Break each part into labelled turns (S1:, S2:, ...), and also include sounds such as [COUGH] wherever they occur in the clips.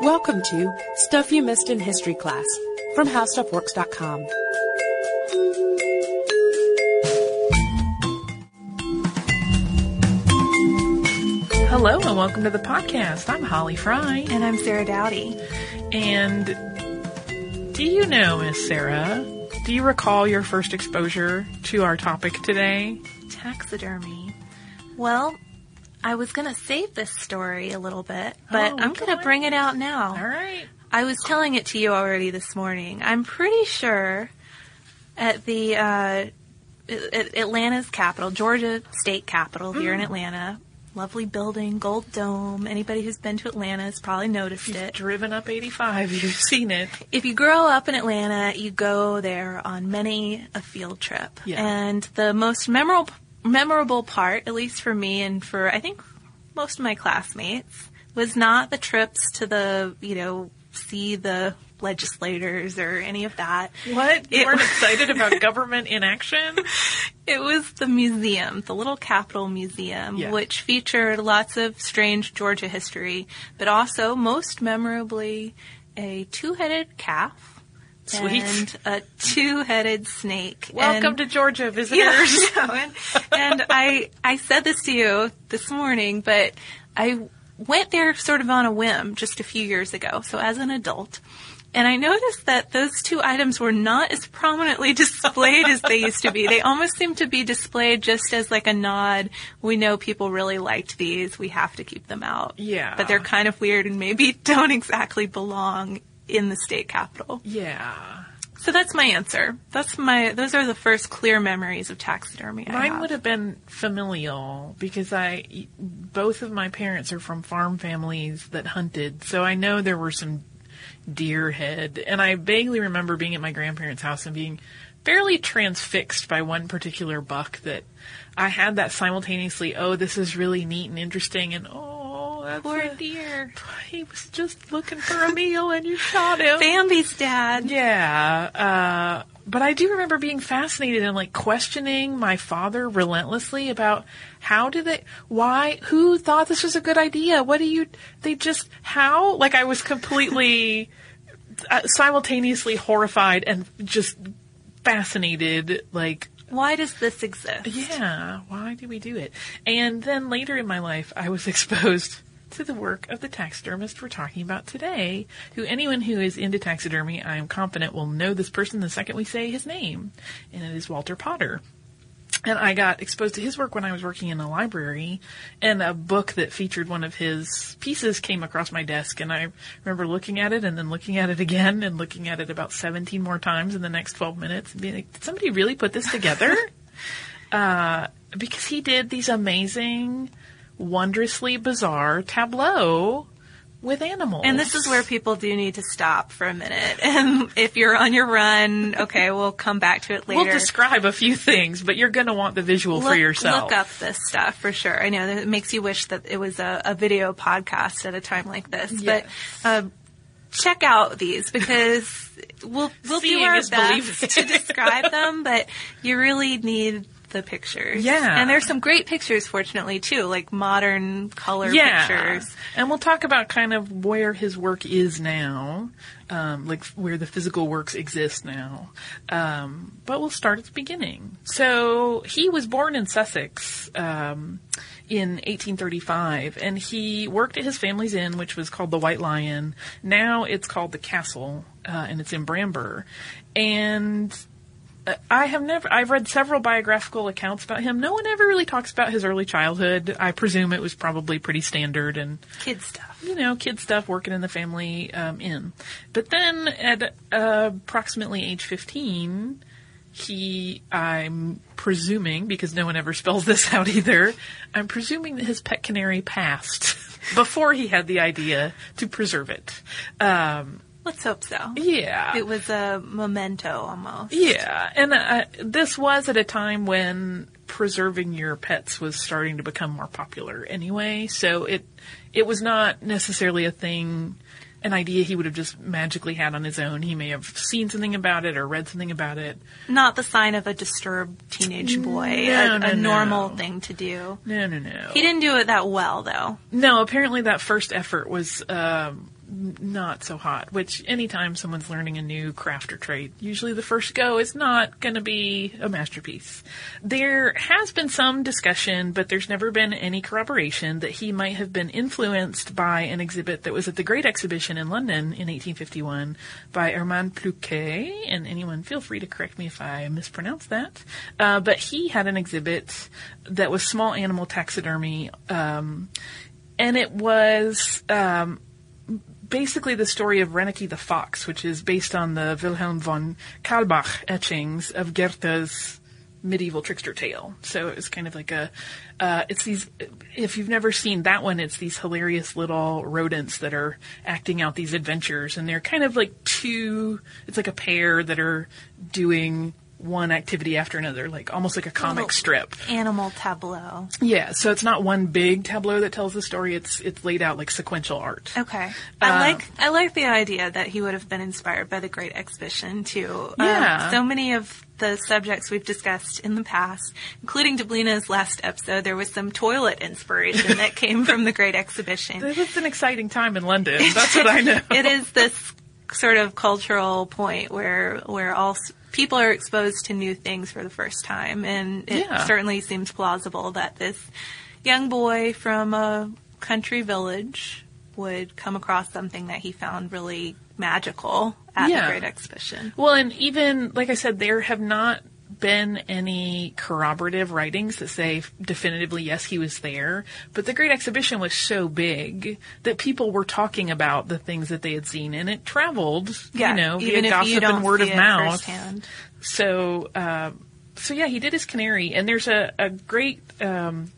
S1: Welcome to Stuff You Missed in History Class from HowStuffWorks.com.
S2: Hello and welcome to the podcast. I'm Holly Fry.
S3: And I'm Sarah Dowdy.
S2: And do you know, Miss Sarah, do you recall your first exposure to our topic today?
S3: Taxidermy. Well, I was going to save this story a little bit, but
S2: Oh,
S3: I'm going to bring it out now.
S2: All right.
S3: I was telling it to you already this morning. I'm pretty sure at the uh, at Atlanta's capital, Georgia state capital here
S2: Mm.
S3: in Atlanta, lovely building, gold dome. Anybody who's been to Atlanta has probably noticed
S2: You've
S3: it.
S2: driven up 85. [LAUGHS] You've seen it.
S3: If you grow up in Atlanta, you go there on many a field trip.
S2: Yeah.
S3: And the most memorable memorable part, at least for me and for I think most of my classmates, was not the trips to the, you know, see the legislators or any of that.
S2: What? You
S3: It-
S2: weren't excited about [LAUGHS] government in action?
S3: It was the museum, the little Capitol Museum,
S2: Yeah.
S3: which featured lots of strange Georgia history, but also, most memorably, a two-headed calf
S2: Sweet.
S3: and a two-headed snake.
S2: Welcome
S3: And-
S2: to Georgia, [LAUGHS]
S3: yeah,
S2: visitors.
S3: Know, and, and I I said this to you this morning, but I went there sort of on a whim just a few years ago. So as an adult. And I noticed that those two items were not as prominently [LAUGHS] displayed as they used to be. They almost seem to be displayed just as like a nod. We know people really liked these. We have to keep them out.
S2: Yeah.
S3: But they're kind of weird and maybe [LAUGHS] don't exactly belong in the state capitol.
S2: Yeah.
S3: So that's my answer. That's my. Those are the first clear memories of taxidermy. I
S2: Mine
S3: have.
S2: would have been familial because I, both of my parents are from farm families that hunted, so I know there were some deer head, and I vaguely remember being at my grandparents' house and being fairly transfixed by one particular buck that I had that simultaneously. Oh, this is really neat and interesting, and oh, that's
S3: Poor
S2: a-
S3: deer.
S2: He was just looking for a meal, and you shot him.
S3: Bambi's dad.
S2: Yeah, uh, but I do remember being fascinated and like questioning my father relentlessly about how did they, why, who thought this was a good idea? What do you, they just, how? Like I was completely uh, simultaneously horrified and just fascinated, like,
S3: Why does this exist?
S2: yeah, why do we do it? And then later in my life, I was [LAUGHS] exposed to the work of the taxidermist we're talking about today, who anyone who is into taxidermy, I am confident will know this person the second we say his name, and it is Walter Potter. And I got exposed to his work when I was working in a library, and a book that featured one of his pieces came across my desk, and I remember looking at it and then looking at it again and looking at it about 17 more times in the next 12 minutes and being like, did somebody really put this together? [LAUGHS] uh, because he did these amazing, wondrously bizarre tableau with animals.
S3: And this is where people do need to stop for a minute. [LAUGHS] And if you're on your run, okay, we'll come back to it later.
S2: We'll describe a few things, but you're going to want the visual for yourself.
S3: Look up this stuff for sure. I know that it makes you wish that it was a, a video podcast at a time like this,
S2: Yes.
S3: but uh, check out these because we'll we'll do
S2: Seeing
S3: our
S2: is believing.
S3: best to describe them, but you really need the pictures.
S2: Yeah.
S3: and there's some great pictures, fortunately too, like modern color
S2: yeah.
S3: pictures.
S2: And we'll talk about kind of where his work is now, um, like where the physical works exist now. Um, but we'll start at the beginning. So he was born in Sussex. Um, in 1835, and he worked at his family's inn, which was called the White Lion. Now it's called the Castle, uh, and it's in Bramber. And I have never, I've read several biographical accounts about him. No one ever really talks about his early childhood. I presume it was probably pretty standard and,
S3: Kid stuff.
S2: you know, kid stuff working in the family um, inn. But then at uh, approximately age 15, he, I'm presuming, because no one ever spells this out either, I'm presuming that his pet canary passed [LAUGHS] before he had the idea to preserve it. Um,
S3: Let's hope so.
S2: yeah.
S3: It was a memento almost.
S2: Yeah, and uh, this was at a time when preserving your pets was starting to become more popular anyway. So it it was not necessarily a thing, an idea he would have just magically had on his own. He may have seen something about it or read something about it.
S3: Not the sign of a disturbed teenage boy.
S2: No,
S3: a,
S2: no,
S3: a normal
S2: no.
S3: thing to do.
S2: No, no, no.
S3: He didn't do it that well, though.
S2: No, apparently that first effort was um, not so hot. Which anytime someone's learning a new craft or trade, usually the first go is not going to be a masterpiece. There has been some discussion, but there's never been any corroboration that he might have been influenced by an exhibit that was at the Great Exhibition in London in 1851 by Armand Ploucquet. And anyone, feel free to correct me if I mispronounce that. Uh, but he had an exhibit that was small animal taxidermy. Um, and it was um, basically the story of Reineke the fox, which is based on the Wilhelm von Kaulbach etchings of Goethe's medieval trickster tale. So it was kind of like a, uh, it's these, if you've never seen that one, it's these hilarious little rodents that are acting out these adventures, and they're kind of like two, it's like a pair that are doing one activity after another, like almost like a comic strip.
S3: Animal tableau.
S2: Yeah, so it's not one big tableau that tells the story. It's it's laid out like sequential art.
S3: Okay, I
S2: Uh,
S3: like I like the idea that he would have been inspired by the Great Exhibition too. Um,
S2: Yeah.
S3: so many of the subjects we've discussed in the past, including Deblina's last episode, there was some toilet inspiration that [LAUGHS] came from the Great Exhibition.
S2: It was an exciting time in London. [LAUGHS] That's what I know.
S3: it is this sort of cultural point where where all people are exposed to new things for the first time, and it
S2: Yeah.
S3: certainly seems plausible that this young boy from a country village would come across something that he found really magical at
S2: Yeah.
S3: the Great Exhibition.
S2: Well, and even like I said, there have not been any corroborative writings that say definitively yes he was there but the great exhibition was so big that people were talking about the things that they had seen and it traveled
S3: Yeah,
S2: you know
S3: even
S2: via
S3: if
S2: gossip
S3: you don't
S2: and word of mouth
S3: firsthand.
S2: so uh, so yeah he did his canary and there's a, a great um,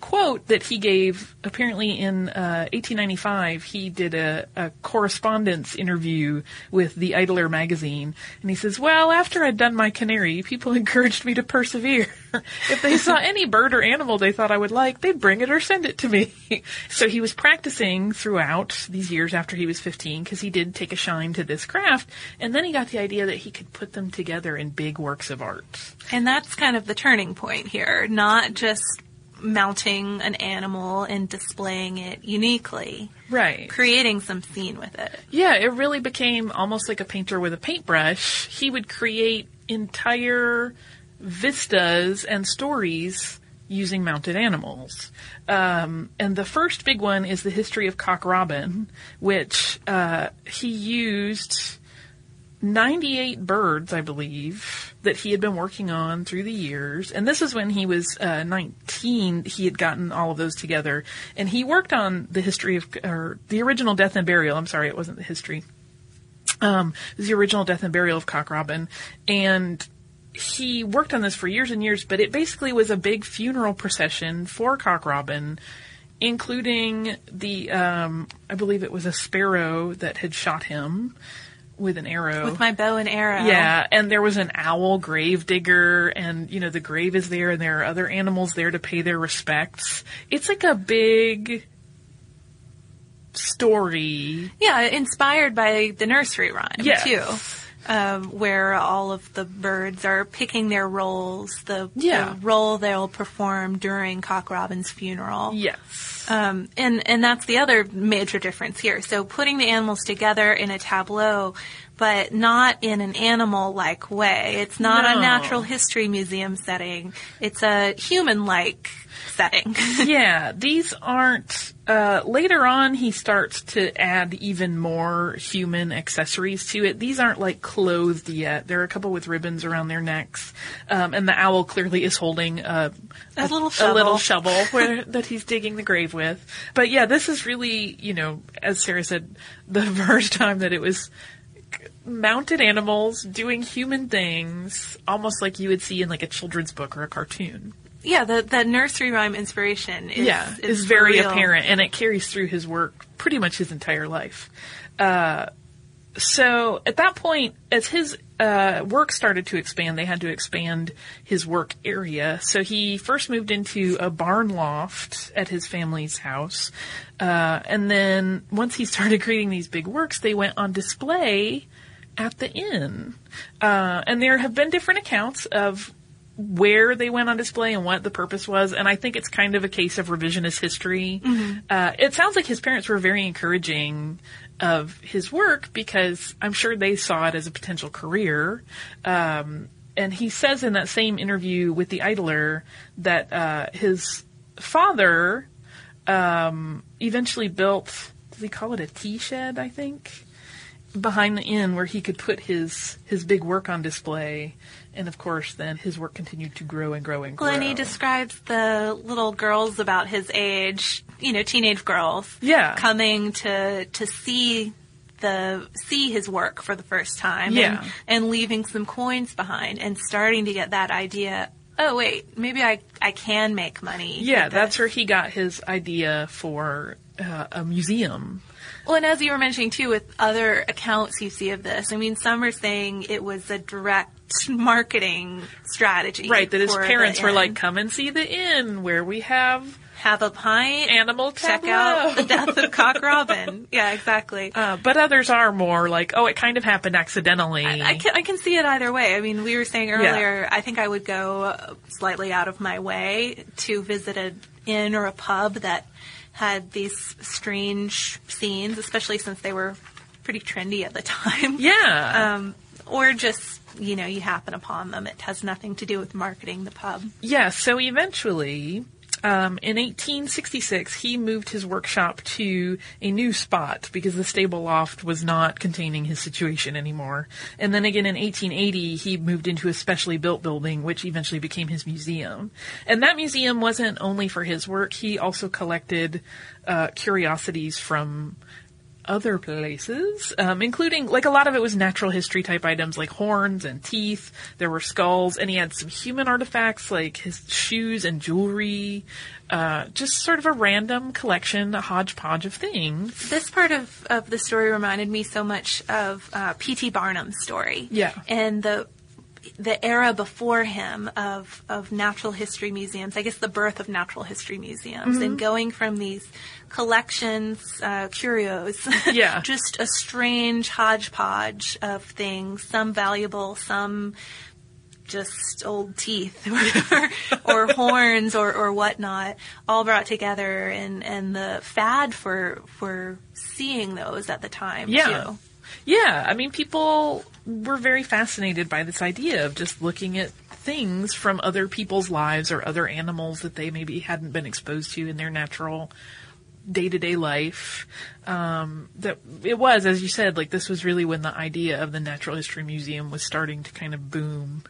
S2: quote that he gave apparently in uh, 1895 he did a, a correspondence interview with the idler magazine. And he says well after i'd done my canary people [LAUGHS] encouraged me to persevere. [LAUGHS] If they saw any bird or animal they thought i would like they'd bring it or send it to me. [LAUGHS] So he was practicing throughout these years after he was 15 because he did take a shine to this craft. And then he got the idea that he could put them together in big works of art.
S3: And that's kind of the turning point here, not just mounting an animal and displaying it uniquely,
S2: right
S3: creating some scene with it.
S2: Yeah, it really became almost like a painter with a paintbrush. He would create entire vistas and stories using mounted animals. Um, and the first big one is the history of Cock Robin, which uh, he used 98 birds, I believe, that he had been working on through the years. And this is when he was uh, 19. He had gotten all of those together. And he worked on the history of, or the original Death and Burial. I'm sorry, it wasn't the history. Um, it was the original Death and Burial of Cock Robin. And he worked on this for years and years, but it basically was a big funeral procession for Cock Robin, including the, um, I believe it was a sparrow that had shot him with an arrow.
S3: With my bow and arrow.
S2: Yeah, and there was an owl grave digger, and you know the grave is there, and there are other animals there to pay their respects. It's like a big story.
S3: Yeah, inspired by the nursery rhyme
S2: Yes.
S3: too, um, where all of the birds are picking their roles, the,
S2: Yeah.
S3: the role they'll perform during Cock Robin's funeral.
S2: Yes.
S3: Um, and and that's the other major difference here. So putting the animals together in a tableau, but not in an animal-like way. It's not
S2: No.
S3: a natural history museum setting. It's a human-like setting. [LAUGHS]
S2: yeah, these aren't. Uh, later on, he starts to add even more human accessories to it. These aren't like clothed yet. There are a couple with ribbons around their necks, um, and the owl clearly is holding a,
S3: A little
S2: a little
S3: shovel.
S2: shovel [LAUGHS] where, that he's digging the grave with. But yeah, this is really, you know, as Sarah said, [LAUGHS] the first time that it was mounted animals doing human things, almost like you would see in like a children's book or a cartoon.
S3: Yeah, the the nursery rhyme inspiration is
S2: yeah,
S3: is
S2: is very
S3: real.
S2: apparent, and it carries through his work pretty much his entire life. Uh, so at that point, as his uh, work started to expand, they had to expand his work area. So he first moved into a barn loft at his family's house, uh, and then once he started [LAUGHS] creating these big works, they went on display at the inn. Uh, and there have been different accounts of where they went on display and what the purpose was. And I think it's kind of a case of revisionist history. Uh, it sounds like his parents were very encouraging of his work because I'm sure they saw it as a potential career. Um, and he says in that same interview with the Idler that uh, his father um, eventually built. Does he call it a tea shed? I think behind the inn where he could put his his big work on display. And of course, then his work continued to grow and grow and grow.
S3: Well, and he describes the little girls about his age, you know, teenage girls,
S2: Yeah.
S3: coming to to see the see his work for the first time,
S2: Yeah.
S3: and, and leaving some coins behind, and starting to get that idea. Oh wait, maybe I I can make money.
S2: Yeah, that's where he got his idea for uh, a museum.
S3: Well, and as you were mentioning too, with other accounts you see of this, I mean, some are saying it was a direct [LAUGHS] marketing strategy,
S2: Right, that his parents were like, come and see the inn where we have
S3: have a pint,
S2: animal
S3: check
S2: tableau."
S3: out the [LAUGHS] death of Cock Robin. Yeah, exactly.
S2: Uh, but others are more like, oh, it kind of happened accidentally.
S3: I can, I can see it either way. I mean, we were saying earlier, I think I would go slightly out of my way to visit an inn or a pub that had these strange scenes, especially since they were pretty trendy at the [LAUGHS] time.
S2: yeah.
S3: Um, or just, you know, you happen upon them. It has nothing to do with marketing the pub.
S2: Yeah, so eventually, um, in 1866, he moved his workshop to a new spot because the stable loft was not containing his situation anymore. And then again in 1880, he moved into a specially built building, which eventually became his museum. And that museum wasn't only for his work, he also collected uh, curiosities from other places, um, including like a lot of it was natural history type items like horns and teeth. There were skulls, and he had some human artifacts like his shoes and jewelry. Uh, just sort of a random collection, a hodgepodge of things.
S3: This part of, of the story reminded me so much of uh, P.T. Barnum's story.
S2: Yeah.
S3: And the the era before him of, of natural history museums, I guess the birth of natural history museums,
S2: Mm-hmm.
S3: and going from these collections, uh, curios, [LAUGHS]
S2: Yeah.
S3: just a strange hodgepodge of things, some valuable, some just old teeth [LAUGHS] or, or horns or, or whatnot, all brought together and, and the fad for for seeing those at the time
S2: Yeah.
S3: too.
S2: Yeah, I mean, people were very fascinated by this idea of just looking at things from other people's lives or other animals that they maybe hadn't been exposed to in their natural day to day life. Um, that it was, as you said, like this was really when the idea of the Natural History Museum was starting to kind of boom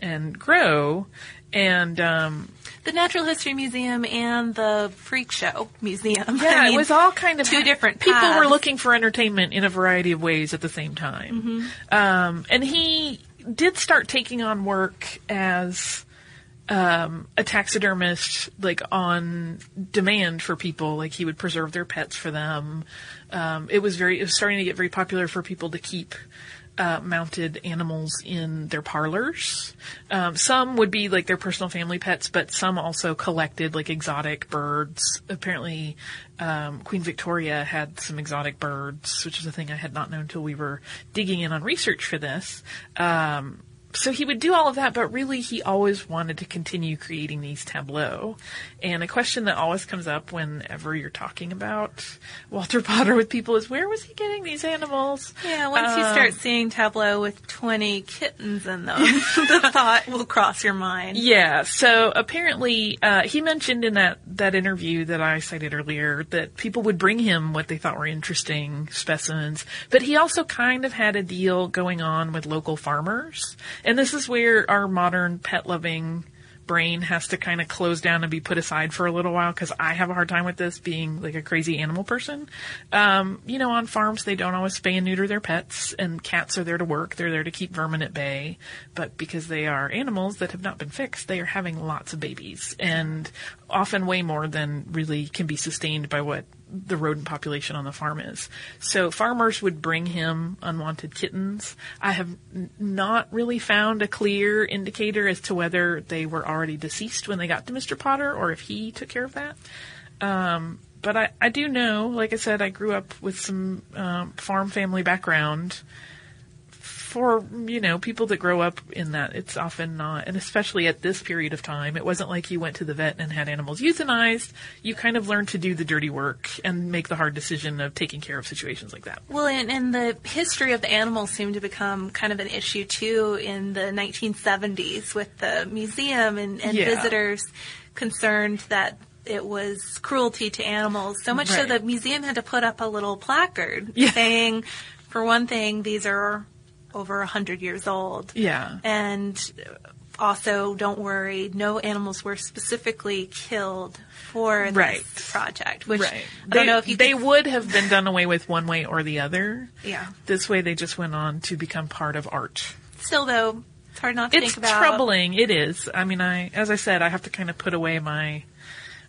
S2: and grow. And um,
S3: The Natural History Museum and the Freak Show Museum. [LAUGHS]
S2: yeah,
S3: I mean,
S2: it was all kind of
S3: two different
S2: people were looking for entertainment in a variety of ways at the same time.
S3: Mm-hmm.
S2: Um, and he did start taking on work as um, a taxidermist, like on demand for people. Like he would preserve their pets for them. Um, it was very, it was starting to get very popular for people to keep. Uh, mounted animals in their parlors. Um, some would be like their personal family pets, but some also collected like exotic birds. Apparently, um, Queen Victoria had some exotic birds, which is a thing I had not known until we were digging in on research for this. Um, so he would do all of that, but really he always wanted to continue creating these tableaux. And a question that always comes up whenever you're talking about Walter Potter with people is where was he getting these animals?
S3: Yeah, once you
S2: Um,
S3: start seeing tableau with 20 kittens in them, [LAUGHS] the thought will cross your mind.
S2: Yeah, so apparently uh, he mentioned in that, that interview that I cited earlier that people would bring him what they thought were interesting specimens, but he also kind of had a deal going on with local farmers. And this is where our modern pet loving brain has to kind of close down and be put aside for a little while because I have a hard time with this being like a crazy animal person. Um, you know, on farms they don't always spay and neuter their pets, and cats are there to work. They're there to keep vermin at bay. But because they are animals that have not been fixed, they are having lots of babies, and often way more than really can be sustained by what the rodent population on the farm is. So farmers would bring him unwanted kittens. I have n- not really found a clear indicator as to whether they were already deceased when they got to Mr. Potter or if he took care of that. Um, but I, I do know, like I said, I grew up with some um, farm family background. For you know people that grow up in that, it's often not, and especially at this period of time, it wasn't like you went to the vet and had animals euthanized. You kind of learned to do the dirty work and make the hard decision of taking care of situations like that.
S3: Well, and, and the history of the animals seemed to become kind of an issue too in the 1970s with the museum and, and
S2: Yeah.
S3: visitors concerned that it was cruelty to animals. So much so
S2: Right.
S3: the museum had to put up a little placard
S2: Yeah.
S3: saying, for one thing, these are over 100 years old.
S2: Yeah.
S3: And also, don't worry, no animals were specifically killed for this
S2: Right.
S3: project. Which
S2: right.
S3: I
S2: They,
S3: don't know if you
S2: they
S3: could-
S2: would have been done away with one way or the other.
S3: Yeah.
S2: This way, they just went on to become part of art.
S3: Still, though, it's hard not to
S2: It's
S3: think about.
S2: troubling. It is. I mean, I, as I said, I have to kind of put away my,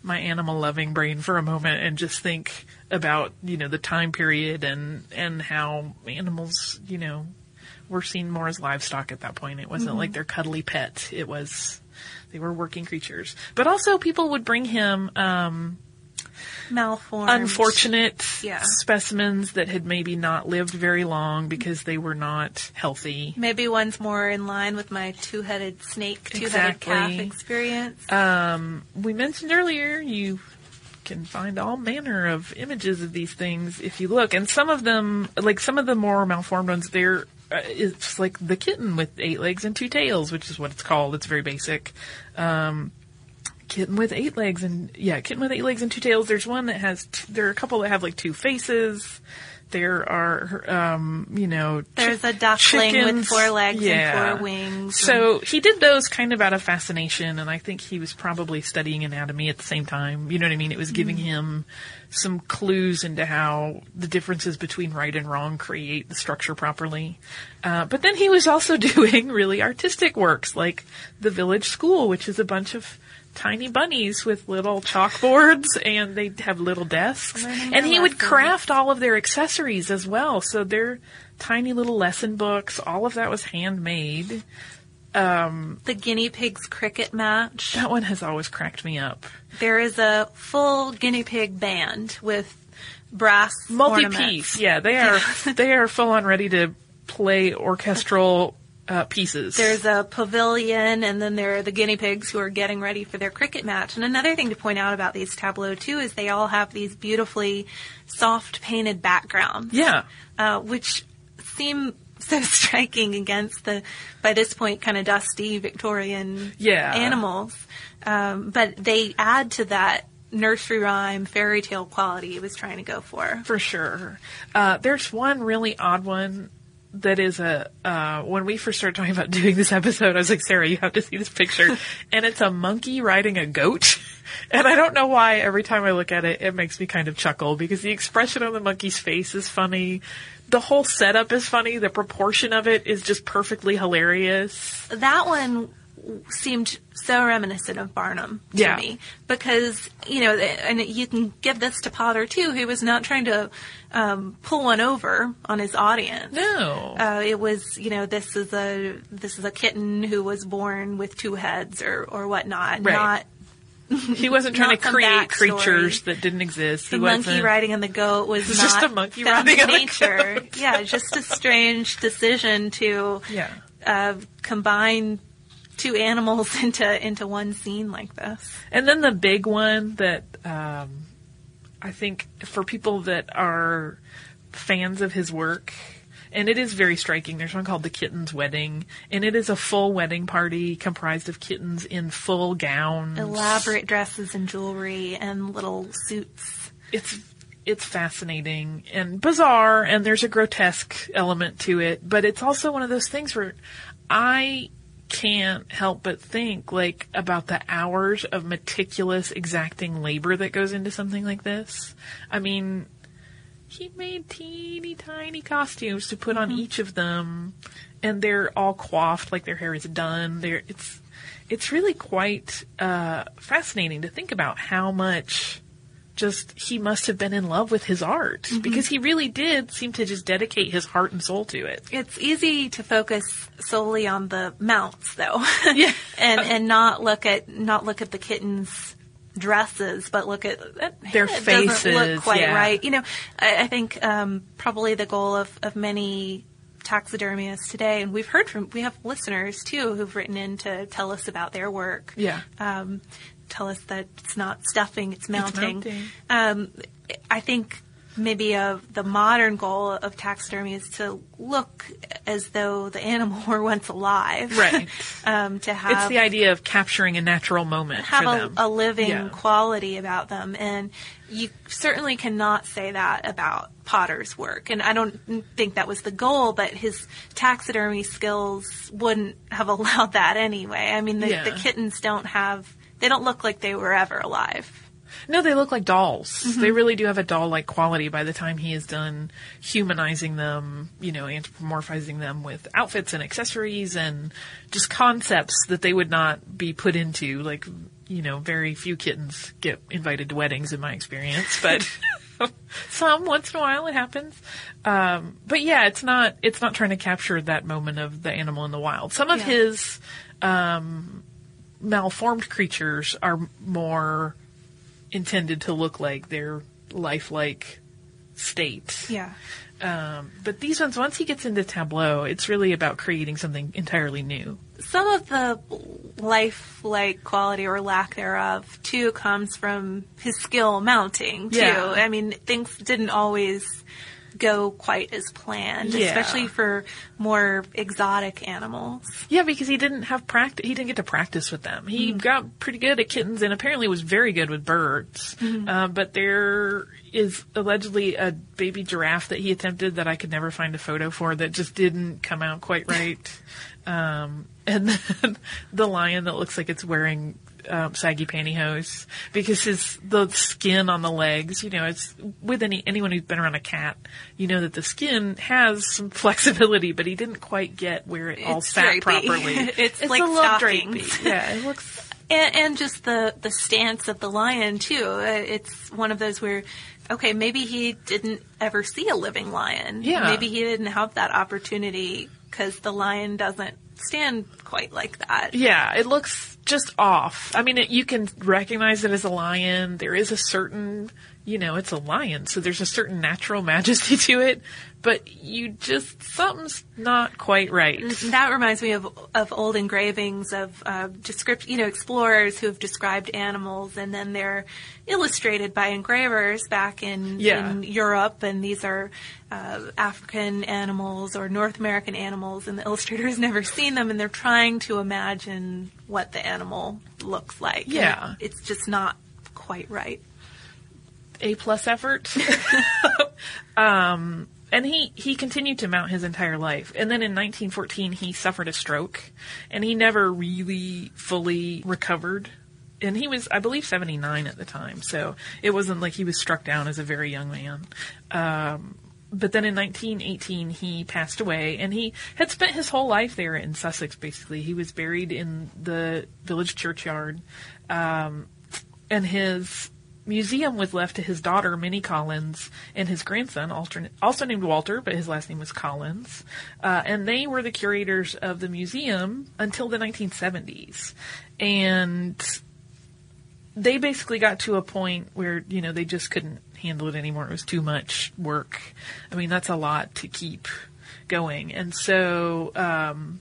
S2: my animal loving brain for a moment and just think about, you know, the time period and, and how animals, you know, were seen more as livestock at that point. It wasn't
S3: Mm-hmm.
S2: like their cuddly pet. It was, they were working creatures. But also people would bring him, um,
S3: malformed.
S2: unfortunate
S3: Yeah.
S2: specimens that had maybe not lived very long because they were not healthy.
S3: Maybe one's more in line with my two-headed snake, two-headed calf experience.
S2: Um, we mentioned earlier you can find all manner of images of these things if you look, and some of them, like some of the more malformed ones, they're it's like the kitten with eight legs and two tails, which is what it's called. It's very basic. Um, kitten with eight legs and yeah, kitten with eight legs and two tails. There's one that has t- there are a couple that have like two faces. There are, um, you know,
S3: There's
S2: chi-
S3: a duckling with four legs
S2: Yeah.
S3: and four wings.
S2: So he did those kind of out of fascination, and I think he was probably studying anatomy at the same time. You know what I mean? It was giving him some clues into how the differences between right and wrong create the structure properly. Uh, but then he was also [LAUGHS] doing really artistic works, like the village school, which is a bunch of tiny bunnies with little chalkboards and they have little desks
S3: Learning
S2: and
S3: their
S2: he would craft all of their accessories as well so they're tiny little lesson books all of that was handmade um,
S3: the guinea pigs cricket match.
S2: That one has always cracked me up.
S3: There is a full guinea pig band with brass
S2: Multi-piece,
S3: ornaments.
S2: yeah, they are [LAUGHS] they are full on ready to play orchestral uh, pieces.
S3: There's a pavilion, and then there are the guinea pigs who are getting ready for their cricket match. And another thing to point out about these tableaux too is they all have these beautifully soft painted backgrounds.
S2: yeah,
S3: uh, which seem [LAUGHS] so striking against the, by this point, kind of dusty Victorian
S2: Yeah.
S3: animals. Um, but they add to that nursery rhyme, fairy tale quality it was trying to go for.
S2: for sure. Uh, there's one really odd one that is a uh, when we first started talking about doing this episode, I was like, Sarah, you have to see this picture, [LAUGHS] and it's a monkey riding a goat. [LAUGHS] And I don't know why every time I look at it, it makes me kind of chuckle because the expression on the monkey's face is funny. The whole setup is funny. The proportion of it is just perfectly hilarious.
S3: That one seemed so reminiscent of Barnum to
S2: Yeah.
S3: me because you know, and you can give this to Potter too, who was not trying to um, pull one over on his audience.
S2: No.
S3: Uh, it was, you know, this is a this is a kitten who was born with two heads or or whatnot,
S2: Right.
S3: not [LAUGHS]
S2: he wasn't trying to create creatures that didn't exist.
S3: the
S2: he
S3: monkey
S2: wasn't.
S3: riding on the goat was not [LAUGHS]
S2: just a monkey riding
S3: in
S2: on
S3: nature. yeah, just a strange decision to
S2: Yeah.
S3: uh, combine two animals [LAUGHS] into into one scene like this.
S2: And then the big one that um, I think for people that are fans of his work, and it is very striking. There's one called The Kitten's Wedding, and it is a full wedding party comprised of kittens in full gowns.
S3: Elaborate dresses and jewelry and little suits.
S2: It's it's fascinating and bizarre, and there's a grotesque element to it, but it's also one of those things where I can't help but think like about the hours of meticulous exacting labor that goes into something like this. I mean, he made teeny tiny costumes to put on each of them and they're all coiffed like their hair is done. They're it's it's really quite uh, fascinating to think about how much just he must have been in love with his art because he really did seem to just dedicate his heart and soul to it.
S3: It's easy to focus solely on the mounts, though, [LAUGHS]
S2: Yeah.
S3: and and not look at not look at the kittens' dresses, but look at that
S2: Their
S3: head doesn't
S2: faces,
S3: look quite
S2: yeah.
S3: right. You know, I, I think um, probably the goal of of many taxidermists today, and we've heard from we have listeners too who've written in to tell us about their work.
S2: Yeah.
S3: Um, tell us that it's not stuffing, it's mounting.
S2: mounting.
S3: Um, I think maybe uh, the modern goal of taxidermy is to look as though the animal [LAUGHS] were once alive.
S2: Right. [LAUGHS]
S3: um, to have
S2: It's the idea of capturing a natural moment
S3: have
S2: for
S3: a, a living
S2: Yeah.
S3: quality about them and you certainly cannot say that about potter's work and i don't think that was the goal but his taxidermy skills wouldn't have [LAUGHS] allowed that anyway i mean the,
S2: Yeah.
S3: the kittens don't have they don't look like they were ever alive
S2: No, they look like dolls.
S3: Mm-hmm.
S2: They really do have a doll-like quality by the time he is done humanizing them, you know, anthropomorphizing them with outfits and accessories and just concepts that they would not be put into. Like, you know, very few kittens get invited to weddings in my experience, but [LAUGHS] some once in a while it happens. Um, but yeah, it's not, it's not trying to capture that moment of the animal in the wild. Some of
S3: Yeah.
S2: his, um, malformed creatures are more intended to look like their lifelike state.
S3: yeah
S2: Um, but these ones, once he gets into tableau, it's really about creating something entirely new.
S3: some of the lifelike quality or lack thereof too comes from his skill mounting too.
S2: Yeah.
S3: I mean, things didn't always go quite as planned,
S2: Yeah.
S3: especially for more exotic animals.
S2: Yeah, because he didn't have practice. He didn't get to practice with them. He got pretty good at kittens, and apparently was very good with birds. Uh, but there is allegedly a baby giraffe that he attempted that I could never find a photo for that just didn't come out quite right. [LAUGHS] um, and then [LAUGHS] the lion that looks like it's wearing um, saggy pantyhose because his the skin on the legs, you know, it's with any anyone who's been around a cat, you know that the skin has some [LAUGHS] flexibility, but he didn't quite get where it all sat
S3: drapey.
S2: properly. [LAUGHS]
S3: It's like
S2: a little drapey. [LAUGHS] Yeah, it looks.
S3: And, and just the, the stance of the lion too. Uh, It's one of those where, okay, maybe he didn't ever see a living lion.
S2: Yeah.
S3: Maybe he didn't have that opportunity because the lion doesn't stand quite like that.
S2: Yeah, it looks just off. I mean, it, you can recognize it as a lion. There is a certain, you know, it's a lion, so there's a certain natural majesty [LAUGHS] to it. But you just something's not quite right.
S3: That reminds me of of old engravings of uh, descript, you know, explorers who have described animals, and then they're illustrated by engravers back in,
S2: Yeah.
S3: in Europe, and these are uh, African animals or North American animals, and the illustrator has never seen them, and they're trying to imagine what the animal looks like.
S2: Yeah.
S3: it's just not quite right.
S2: A plus effort. [LAUGHS] [LAUGHS] um, and he, he continued to mount his entire life. And then in 1914, he suffered a stroke and he never really fully recovered. And he was, I believe, 79 at the time. So it wasn't like he was struck down as a very young man. Um, but then in 1918, he passed away, and he had spent his whole life there in Sussex, basically. He was buried in the village churchyard. Um, and his museum was left to his daughter Minnie Collins and his grandson, also named Walter, but his last name was Collins, uh, and they were the curators of the museum until the 1970s, and they basically got to a point where you know they just couldn't handle it anymore. It was too much work. I mean, that's a lot to keep going, and so. Um,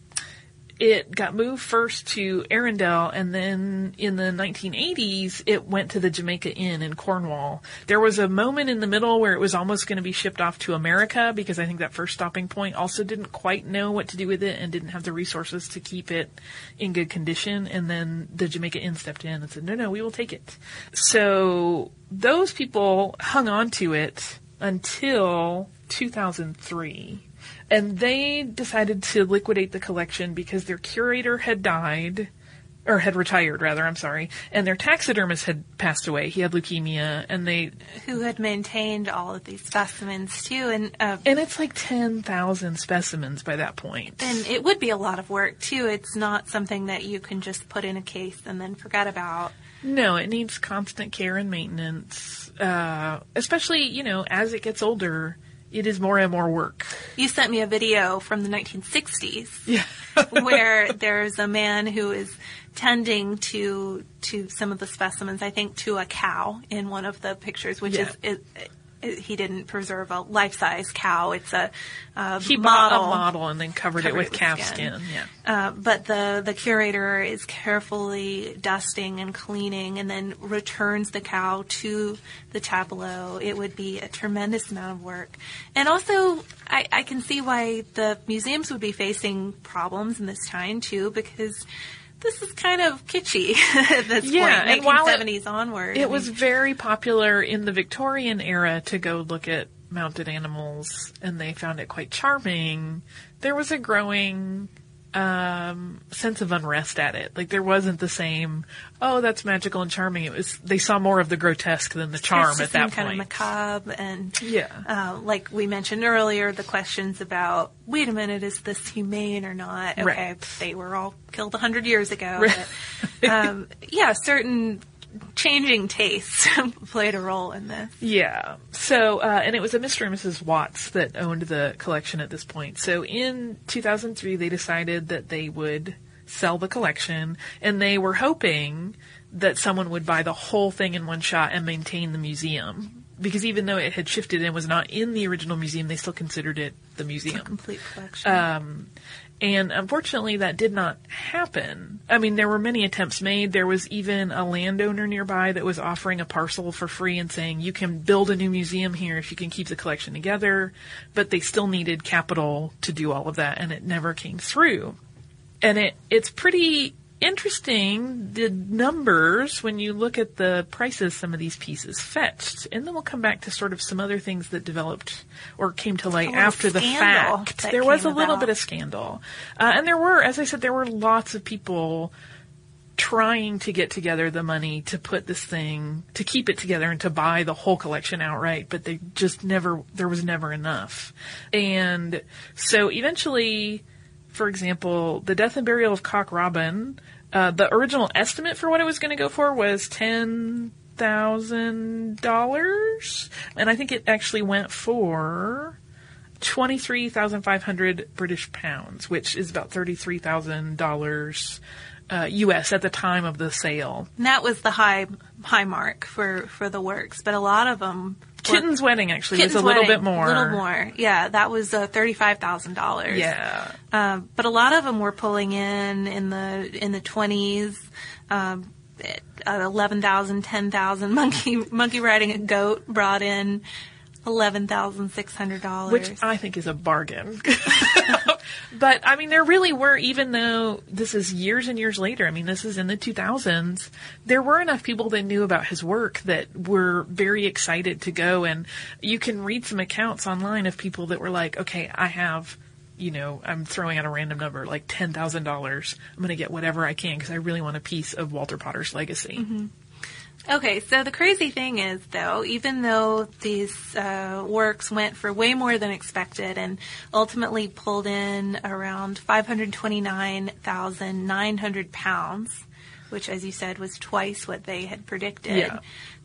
S2: it got moved first to Arundel, and then in the 1980s, it went to the Jamaica Inn in Cornwall. There was a moment in the middle where it was almost going to be shipped off to America because I think that first stopping point also didn't quite know what to do with it and didn't have the resources to keep it in good condition. And then the Jamaica Inn stepped in and said, no, no, we will take it. So those people hung on to it until 2003 and they decided to liquidate the collection because their curator had died or had retired rather i'm sorry and their taxidermist had passed away he had leukemia and they
S3: Who had maintained all of these specimens too, and uh,
S2: and it's like 10,000 specimens by that point
S3: And it would be a lot of work too. It's not something that you can just put in a case and then forget about.
S2: no it needs constant care and maintenance uh, especially you know as it gets older it is more and more work
S3: You sent me a video from the 1960s
S2: yeah [LAUGHS]
S3: where there's a man who is tending to to some of the specimens. I think to a cow in one of the pictures, which
S2: Yeah.
S3: is, is he didn't preserve a life-size cow. It's a, a
S2: He
S3: model.
S2: bought a model and then covered, it with
S3: it with
S2: calf
S3: skin.
S2: skin. Yeah.
S3: Uh, but the, the curator is carefully dusting and cleaning and then returns the cow to the tableau. It would be a tremendous amount of work. And also, I, I can see why the museums would be facing problems in this time too, because this is kind of kitschy [LAUGHS] at this
S2: Yeah,
S3: point,
S2: and while it-
S3: onward.
S2: It was very popular in the Victorian era to go look at mounted animals, and they found it quite charming. There was a growing um, sense of unrest at it. Like there wasn't the same, oh, that's magical and charming. It was they saw more of the grotesque than the charm at that
S3: kind
S2: point.
S3: of macabre and
S2: Yeah.
S3: uh, like we mentioned earlier, the questions about wait a minute, is this humane or not? Okay,
S2: Right.
S3: they were all killed a hundred years ago.
S2: Right.
S3: But, um, yeah, certain changing tastes [LAUGHS] played a role in this.
S2: Yeah. So, uh, and it was a Mr. and Mrs. Watts that owned the collection at this point. So in 2003, they decided that they would sell the collection, and they were hoping that someone would buy the whole thing in one shot and maintain the museum. Because even though it had shifted and was not in the original museum, they still considered it the museum.
S3: Complete collection.
S2: Um, and unfortunately, that did not happen. I mean, there were many attempts made. There was even a landowner nearby that was offering a parcel for free and saying, you can build a new museum here if you can keep the collection together. But they still needed capital to do all of that, and it never came through. And it, it's pretty interesting, the numbers, when you look at the prices some of these pieces fetched. And then we'll come back to sort of some other things that developed or came to light after the fact. There was a
S3: came
S2: little
S3: about.
S2: bit of scandal. Uh, and there were, as I said, there were lots of people trying to get together the money to put this thing, to keep it together and to buy the whole collection outright, but they just never, there was never enough. And so eventually, for example, the death and burial of Cock Robin, uh, the original estimate for what it was going to go for was ten thousand dollars, and I think it actually went for twenty three thousand five hundred British pounds, which is about thirty three thousand dollars uh, U.S. at the time of the sale.
S3: and that was the high high mark for for the works, but a lot of them.
S2: Kitten's wedding actually
S3: Kitten's
S2: was a little
S3: Wedding,
S2: bit more.
S3: A little more, yeah. That was uh, thirty-five thousand dollars.
S2: Yeah.
S3: Um, but a lot of them were pulling in in the in the twenties, um, uh, eleven thousand, ten thousand. Monkey monkey riding a goat brought in eleven thousand six hundred dollars.
S2: which I think is a bargain. [LAUGHS] but I mean, there really were, even though this is years and years later. I mean, this is in the 2000s. There were enough people that knew about his work that were very excited to go, and you can read some accounts online of people that were like, "Okay, I have." You know, I'm throwing out a random number, like ten thousand dollars. I'm going to get whatever I can because I really want a piece of Walter Potter's legacy. Mm-hmm.
S3: Okay, so the crazy thing is, though, even though these uh, works went for way more than expected and ultimately pulled in around 529,900 pounds, which, as you said, was twice what they had predicted,
S2: Yeah.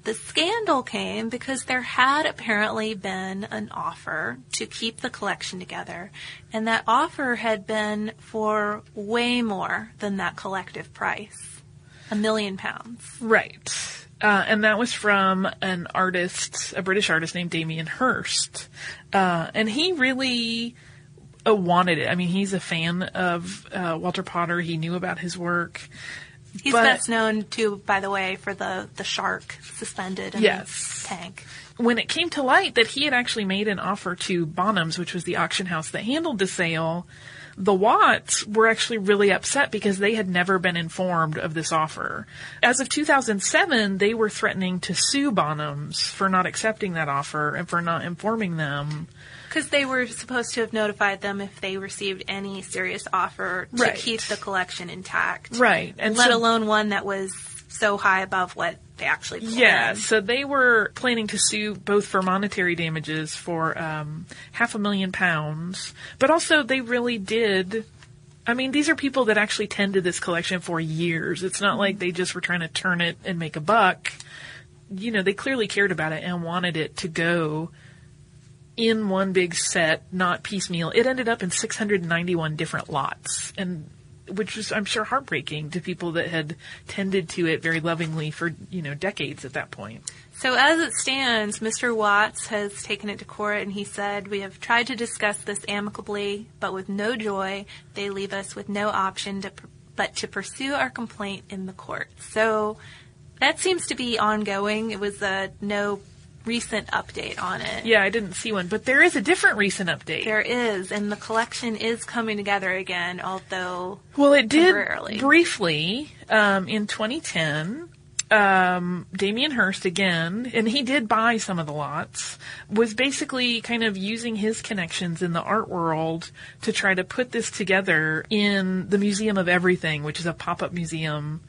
S3: the scandal came because there had apparently been an offer to keep the collection together, and that offer had been for way more than that collective price a million pounds.
S2: Right. Uh, and that was from an artist, a British artist named Damien Hirst. Uh, and he really uh, wanted it. I mean, he's a fan of uh, Walter Potter. He knew about his work.
S3: He's
S2: But-
S3: best known too, by the way, for the, the shark suspended in
S2: Yes.
S3: the tank.
S2: When it came to light that he had actually made an offer to Bonhams, which was the auction house that handled the sale, the Watts were actually really upset because they had never been informed of this offer. As of 2007, they were threatening to sue Bonhams for not accepting that offer and for not informing them.
S3: Because they were supposed to have notified them if they received any serious offer to
S2: Right.
S3: keep the collection intact.
S2: Right. And
S3: Let
S2: so-
S3: alone one that was so high above what they actually
S2: Yeah,
S3: in.
S2: so they were planning to sue both for monetary damages for um, half a million pounds, but also they really did. I mean, these are people that actually tended this collection for years. It's not like they just were trying to turn it and make a buck. You know, they clearly cared about it and wanted it to go in one big set, not piecemeal. It ended up in 691 different lots. And which was I'm sure heartbreaking to people that had tended to it very lovingly for you know decades at that point.
S3: So as it stands, Mr. Watts has taken it to court and he said, we have tried to discuss this amicably, but with no joy, they leave us with no option to, but to pursue our complaint in the court. So that seems to be ongoing. It was a no recent update on it.
S2: Yeah, I didn't see one, but there is a different recent update.
S3: There is, and the collection is coming together again, although
S2: well, it did briefly um, in 2010. Um, Damien Hirst again, and he did buy some of the lots, was basically kind of using his connections in the art world to try to put this together in the Museum of Everything, which is a pop-up museum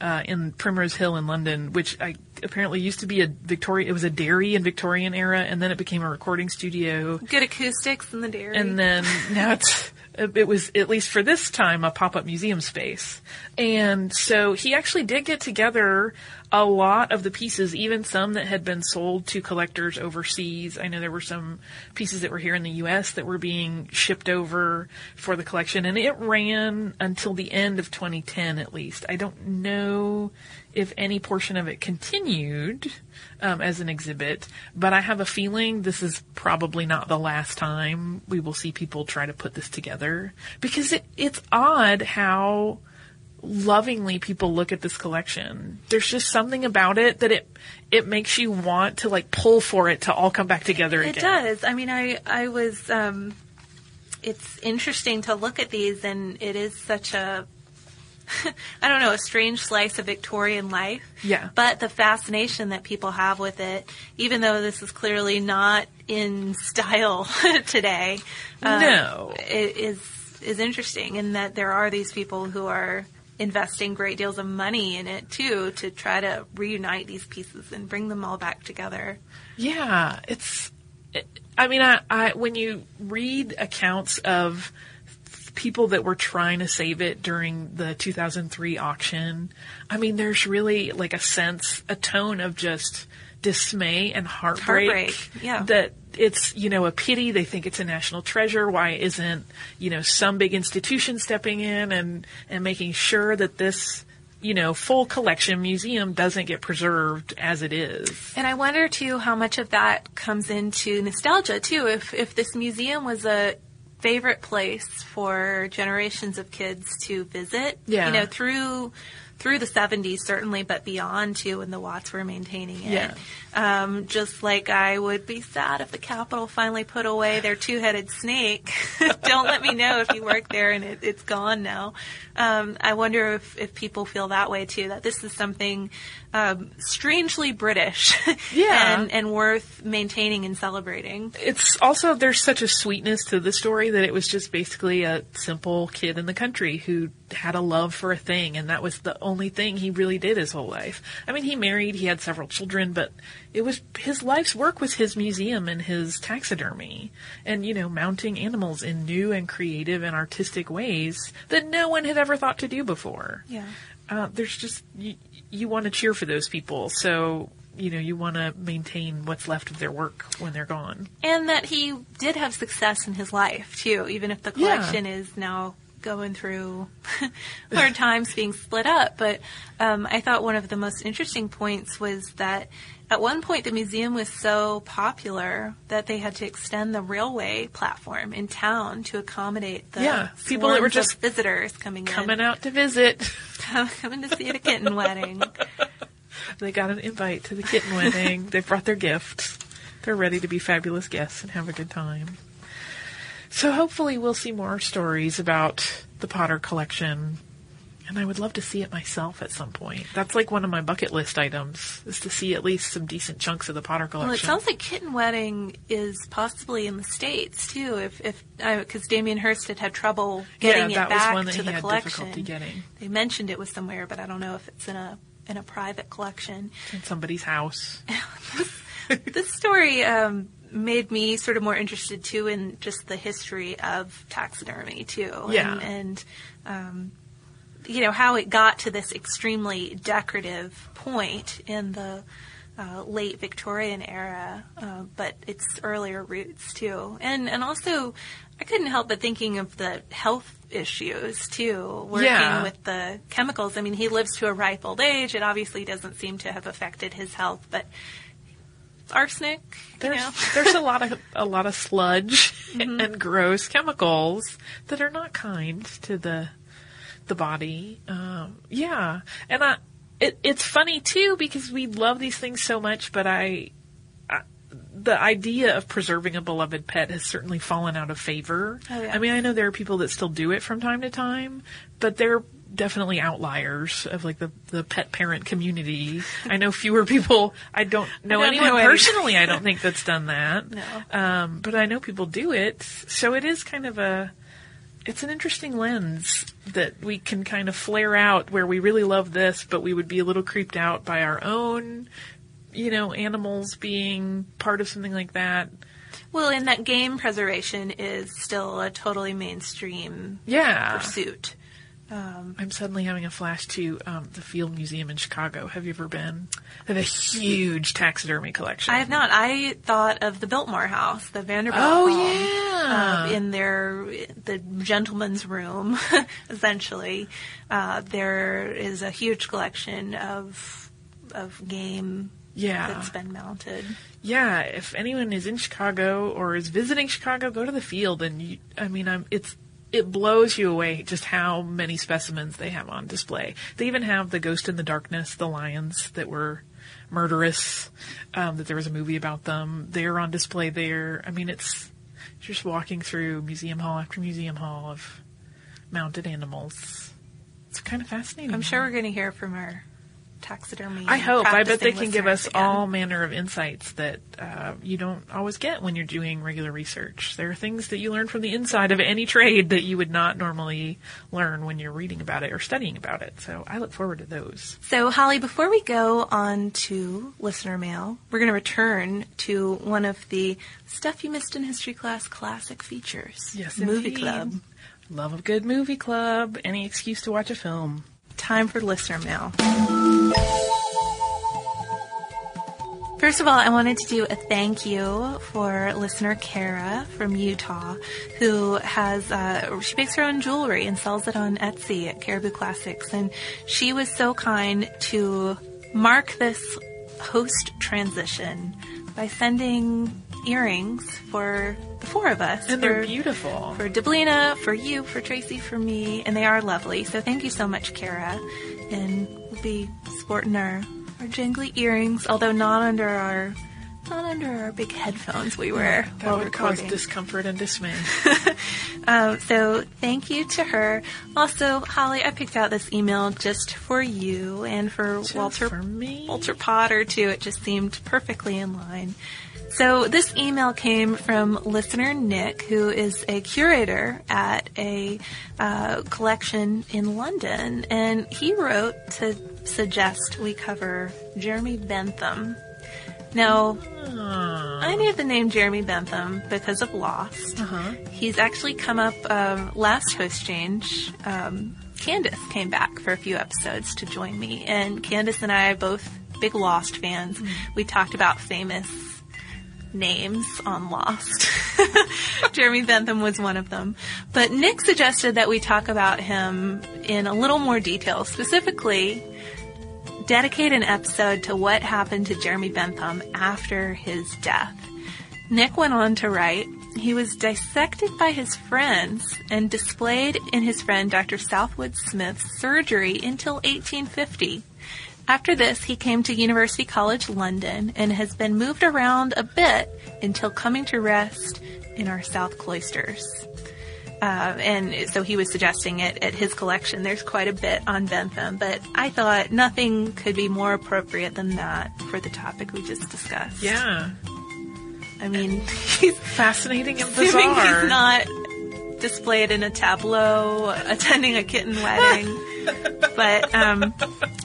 S2: uh, in Primrose Hill in London, which I apparently used to be a Victoria. It was a dairy in Victorian era, and then it became a recording studio,
S3: good acoustics in the dairy.
S2: and then now it's it was at least for this time a pop-up museum space. And so he actually did get together a lot of the pieces, even some that had been sold to collectors overseas. I know there were some pieces that were here in the US that were being shipped over for the collection and it ran until the end of 2010 at least. I don't know if any portion of it continued um, as an exhibit, but I have a feeling this is probably not the last time we will see people try to put this together because it, it's odd how lovingly people look at this collection. There's just something about it that it it makes you want to like pull for it to all come back together
S3: It
S2: again.
S3: does. I mean, I I was. Um, it's interesting to look at these, and it is such a. [LAUGHS] I don't know, a strange slice of Victorian life.
S2: Yeah.
S3: But the fascination that people have with it, even though this is clearly not in [LAUGHS] style [LAUGHS] today, uh,
S2: No.
S3: i- is is interesting in that there are these people who are investing great deals of money in it too to try to reunite these pieces and bring them all back together.
S2: Yeah, it's. It, I mean, I, I when you read accounts of people that were trying to save it during the 2003 auction, I mean, there's really like a sense, a tone of just dismay and heartbreak.
S3: Heartbreak, yeah.
S2: That it's you know a pity. They think it's a national treasure. Why isn't you know some big institution stepping in and and making sure that this you know full collection museum doesn't get preserved as it is?
S3: And I wonder too how much of that comes into nostalgia too. If if this museum was a favorite place for generations of kids to visit,
S2: Yeah.
S3: you know, through through the 70s certainly, but beyond too, when the Watts were maintaining it.
S2: Yeah.
S3: Um, just like I would be sad if the Capitol finally put away their two-headed snake. [LAUGHS] Don't let me know if you work there and it, it's gone now. Um, I wonder if, if people feel that way too, that this is something um, strangely British [LAUGHS]
S2: Yeah.
S3: and, and worth maintaining and celebrating.
S2: it's also there's such a sweetness to the story that it was just basically a simple kid in the country who had a love for a thing and that was the only thing he really did his whole life. I mean, he married, he had several children, but it was his life's work was his museum and his taxidermy and you know, mounting animals in new and creative and artistic ways that no one had ever thought to do before.
S3: Yeah.
S2: Uh, there's just you, you want to cheer for those people, so you know you want to maintain what's left of their work when they're gone.
S3: And that he did have success in his life too, even if the
S2: Yeah.
S3: collection is now going through [LAUGHS] hard times being split up. But um, I thought one of the most interesting points was that at one point the museum was so popular that they had to extend the railway platform in town to accommodate the
S2: Yeah, people that were just
S3: visitors coming
S2: Coming
S3: in,
S2: out to visit, [LAUGHS] [LAUGHS]
S3: coming to see the kitten wedding.
S2: they got an invite to the kitten wedding. They brought their gifts. They're ready to be fabulous guests and have a good time. So hopefully we'll see more stories about the Potter collection. And I would love to see it myself at some point. That's like one of my bucket list items, is to see at least some decent chunks of the Potter collection.
S3: Well, it sounds like Kitten Wedding is possibly in the states too. If if because Damien Hirst had had trouble getting
S2: yeah,
S3: it
S2: that was
S3: back
S2: one that
S3: to
S2: he
S3: the
S2: had
S3: collection.
S2: difficulty getting
S3: They mentioned it was somewhere, but I don't know if it's in a in a private collection.
S2: in somebody's house. [LAUGHS]
S3: this story um, made me sort of more interested too in just the history of taxidermy too.
S2: Yeah.
S3: And, and um, you know how it got to this extremely decorative point in the uh, late Victorian era, uh, but its earlier roots too, and and also I couldn't help but thinking of the health issues too, working
S2: Yeah.
S3: with the chemicals. I mean, he lives to a ripe old age. It obviously doesn't seem to have affected his health, but arsenic.
S2: There's
S3: you know? [LAUGHS]
S2: there's a lot of a lot of sludge [LAUGHS] and gross chemicals that are not kind to the the body. Um, yeah, and I it, it's funny too because we love these things so much, but I, I the idea of preserving a beloved pet has certainly fallen out of favor.
S3: Oh, yeah.
S2: I mean, I know there are people that still do it from time to time, but they're definitely outliers of like the, the pet parent community. I know fewer people. I don't know
S3: don't
S2: anyone
S3: know
S2: personally. I don't think that's done that. [LAUGHS]
S3: No.
S2: Um, but I know people do it. So it is kind of a, it's an interesting lens that we can kind of flare out where we really love this, but we would be a little creeped out by our own, you know, animals being part of something like that.
S3: Well, and that game preservation is still a totally mainstream
S2: Yeah.
S3: pursuit. Um,
S2: I'm suddenly having a flash to um, the Field Museum in Chicago. Have you ever been? They have a huge taxidermy collection.
S3: I have not. I thought of the Biltmore House, the Vanderbilt
S2: Oh,
S3: home,
S2: yeah.
S3: uh, in their the gentleman's room, [LAUGHS] essentially. Uh, there is a huge collection of of game
S2: Yeah.
S3: that's been mounted.
S2: Yeah, if anyone is in Chicago or is visiting Chicago, go to the field and you, I mean, I'm, it's, it blows you away just how many specimens they have on display. They even have the Ghost in the Darkness, the lions that were murderous, um, that there was a movie about them. They're on display there. I mean, it's just walking through museum hall after museum hall of mounted animals. It's kind of fascinating.
S3: I'm sure we're going to hear from our taxidermy.
S2: I hope. I bet they can give us
S3: again.
S2: all manner of insights that uh, you don't always get when you're doing regular research. There are things that you learn from the inside of any trade that you would not normally learn when you're reading about it or studying about it. So I look forward to those.
S3: So, Holly, before we go on to listener mail, we're going to return to one of the stuff you missed in history class classic features. Yes, movie
S2: indeed.
S3: club.
S2: Love a good movie club. Any excuse to watch a film.
S3: Time for listener mail. First of all, I wanted to do a thank you for listener Kara from Utah, who has uh, she makes her own jewelry and sells it on Etsy at Caribou Classics, and she was so kind to mark this host transition by sending earrings for the four of us.
S2: And they're beautiful.
S3: for Deblina, for you, for Tracy, for me, and they are lovely. So thank you so much, Kara. And we'll be sporting our, our jingly earrings, although not under our not under our big headphones we wear
S2: That
S3: while
S2: would cause discomfort and dismay. [LAUGHS]
S3: Um, so thank you to her. Also, Holly, I picked out this email just for you and for
S2: Just
S3: Walter
S2: for me.
S3: Walter Potter too. It just seemed perfectly in line. So this email came from listener Nick, who is a curator at a uh, collection in London, and he wrote to suggest we cover Jeremy Bentham. Now, I knew the name Jeremy Bentham because of Lost.
S2: Uh-huh.
S3: He's actually come up um, last host change. Um, Candace came back for a few episodes to join me, and Candace and I are both big Lost fans. We talked about famous names on Lost. [LAUGHS] Jeremy Bentham was one of them. But Nick suggested that we talk about him in a little more detail, specifically dedicate an episode to what happened to Jeremy Bentham after his death. Nick went on to write, he was dissected by his friends and displayed in his friend Dr. Southwood Smith's surgery until 1850. After this, he came to University College London and has been moved around a bit until coming to rest in our South Cloisters. Uh, and so he was suggesting it at his collection. There's quite a bit on Bentham, but I thought nothing could be more appropriate than that for the topic we just discussed.
S2: Yeah.
S3: I mean, [LAUGHS] he's
S2: Fascinating and
S3: assuming
S2: bizarre.
S3: he's not displayed in a tableau attending a kitten [LAUGHS] wedding. But um,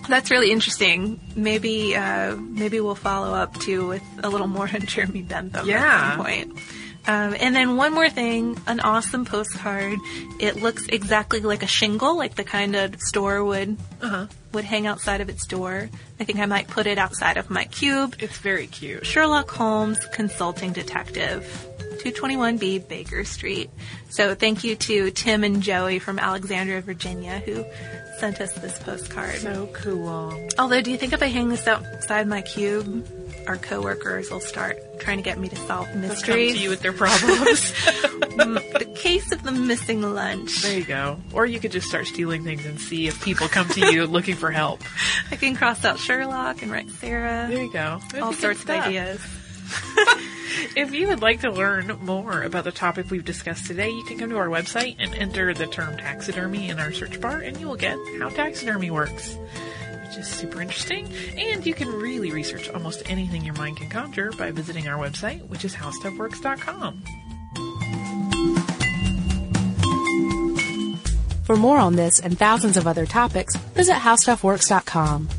S3: that's really interesting. Maybe uh, maybe we'll follow up too with a little more on Jeremy Bentham
S2: Yeah.
S3: at some point. Um, and then one more thing, an awesome postcard. It looks exactly like a shingle, like the kind of store would
S2: Uh-huh.
S3: would hang outside of its door. I think I might put it outside of my cube.
S2: It's very cute.
S3: Sherlock Holmes, consulting detective. 221B Baker Street. So thank you to Tim and Joey from Alexandria, Virginia, who sent us this postcard.
S2: So cool.
S3: Although, do you think if I hang this outside my cube, our coworkers will start trying to get me to solve
S2: They'll come
S3: mysteries?
S2: to you with their problems. [LAUGHS] [LAUGHS]
S3: the case of the missing lunch.
S2: there you go. Or you could just start stealing things and see if people come to you looking for help. [LAUGHS]
S3: I can cross out Sherlock and write Sarah.
S2: There you go. That'd
S3: All sorts of ideas.
S2: If you would like to learn more about the topic we've discussed today, you can come to our website and enter the term taxidermy in our search bar, and you will get how taxidermy works, which is super interesting. And you can really research almost anything your mind can conjure by visiting our website, which is howstuffworks.com.
S1: For more on this and thousands of other topics, visit howstuffworks.com.